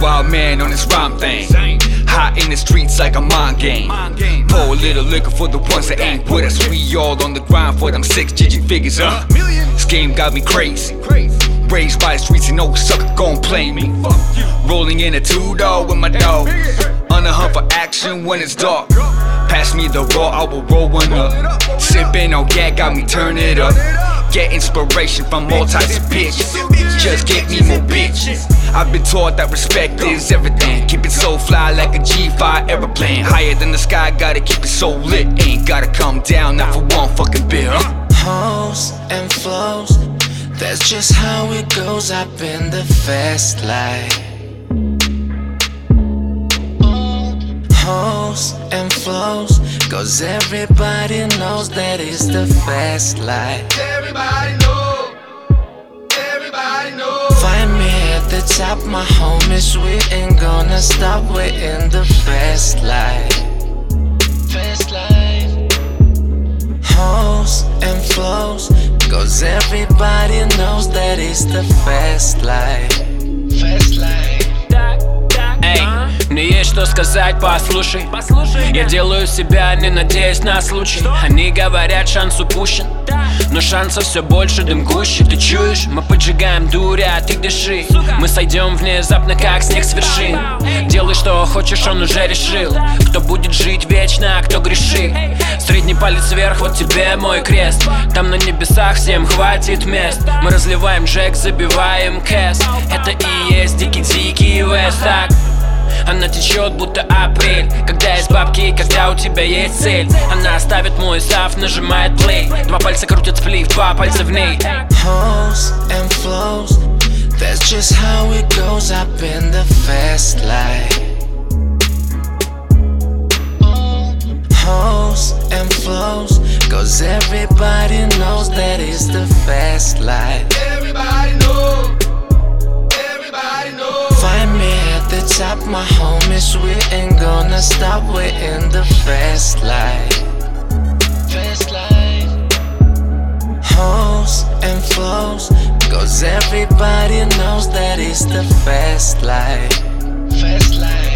wild man on this rhyme thing. Hot in the streets like a mind game. Pour a little liquor for the ones that ain't with us. We all on the grind for them six digit figures, huh? This game got me crazy. Raised by the streets and no sucker gon' play me. Rolling in a two door with my dog. On the hunt for action when it's dark. Pass me the raw, I will roll one up. Sipping on gat, got me turn it up. Get inspiration from all types of bitches. Just get me more bitches. I've been taught that respect is everything. Keep it so fly like a G5 aeroplane. Higher than the sky, gotta keep it so lit. Ain't gotta come down, not for one fucking bit, huh? Hoes and flows, that's just how it goes up in the fast life. Hoes and flows, cause everybody knows that it's the fast life. Everybody know. Top, my homies, we ain't gonna stop, we're in the fast life. Fast life. Hoes and flows, cause everybody knows that it's the fast life. Fast life. Мне есть что сказать, послушай. Я делаю себя, не надеясь на случай. Они говорят, шанс упущен Но шансов все больше, дым гуще Ты чуешь? Мы поджигаем дуря, а ты дыши. Мы сойдем внезапно, как снег с вершин. Делай, что хочешь, он уже решил. Кто будет жить вечно, а кто грешит? Средний палец вверх, вот тебе мой крест. Там на небесах всем хватит мест. Мы разливаем джек, забиваем кэс. Это и есть дикий-дикий вест, так она течет, будто апрель Когда есть бабки, когда у тебя есть цель Она ставит мой сав, нажимает плей Два пальца крутят сплив, два пальца в ней Hoes and flows, that's just how it goes up in the fast life. Hoes and flows, cause everybody knows that it's the fast life. Everybody top, my homies, we ain't gonna stop, we're in the fast life. Fast life. Hoes and flows, cause everybody knows that it's the fast life. Fast life.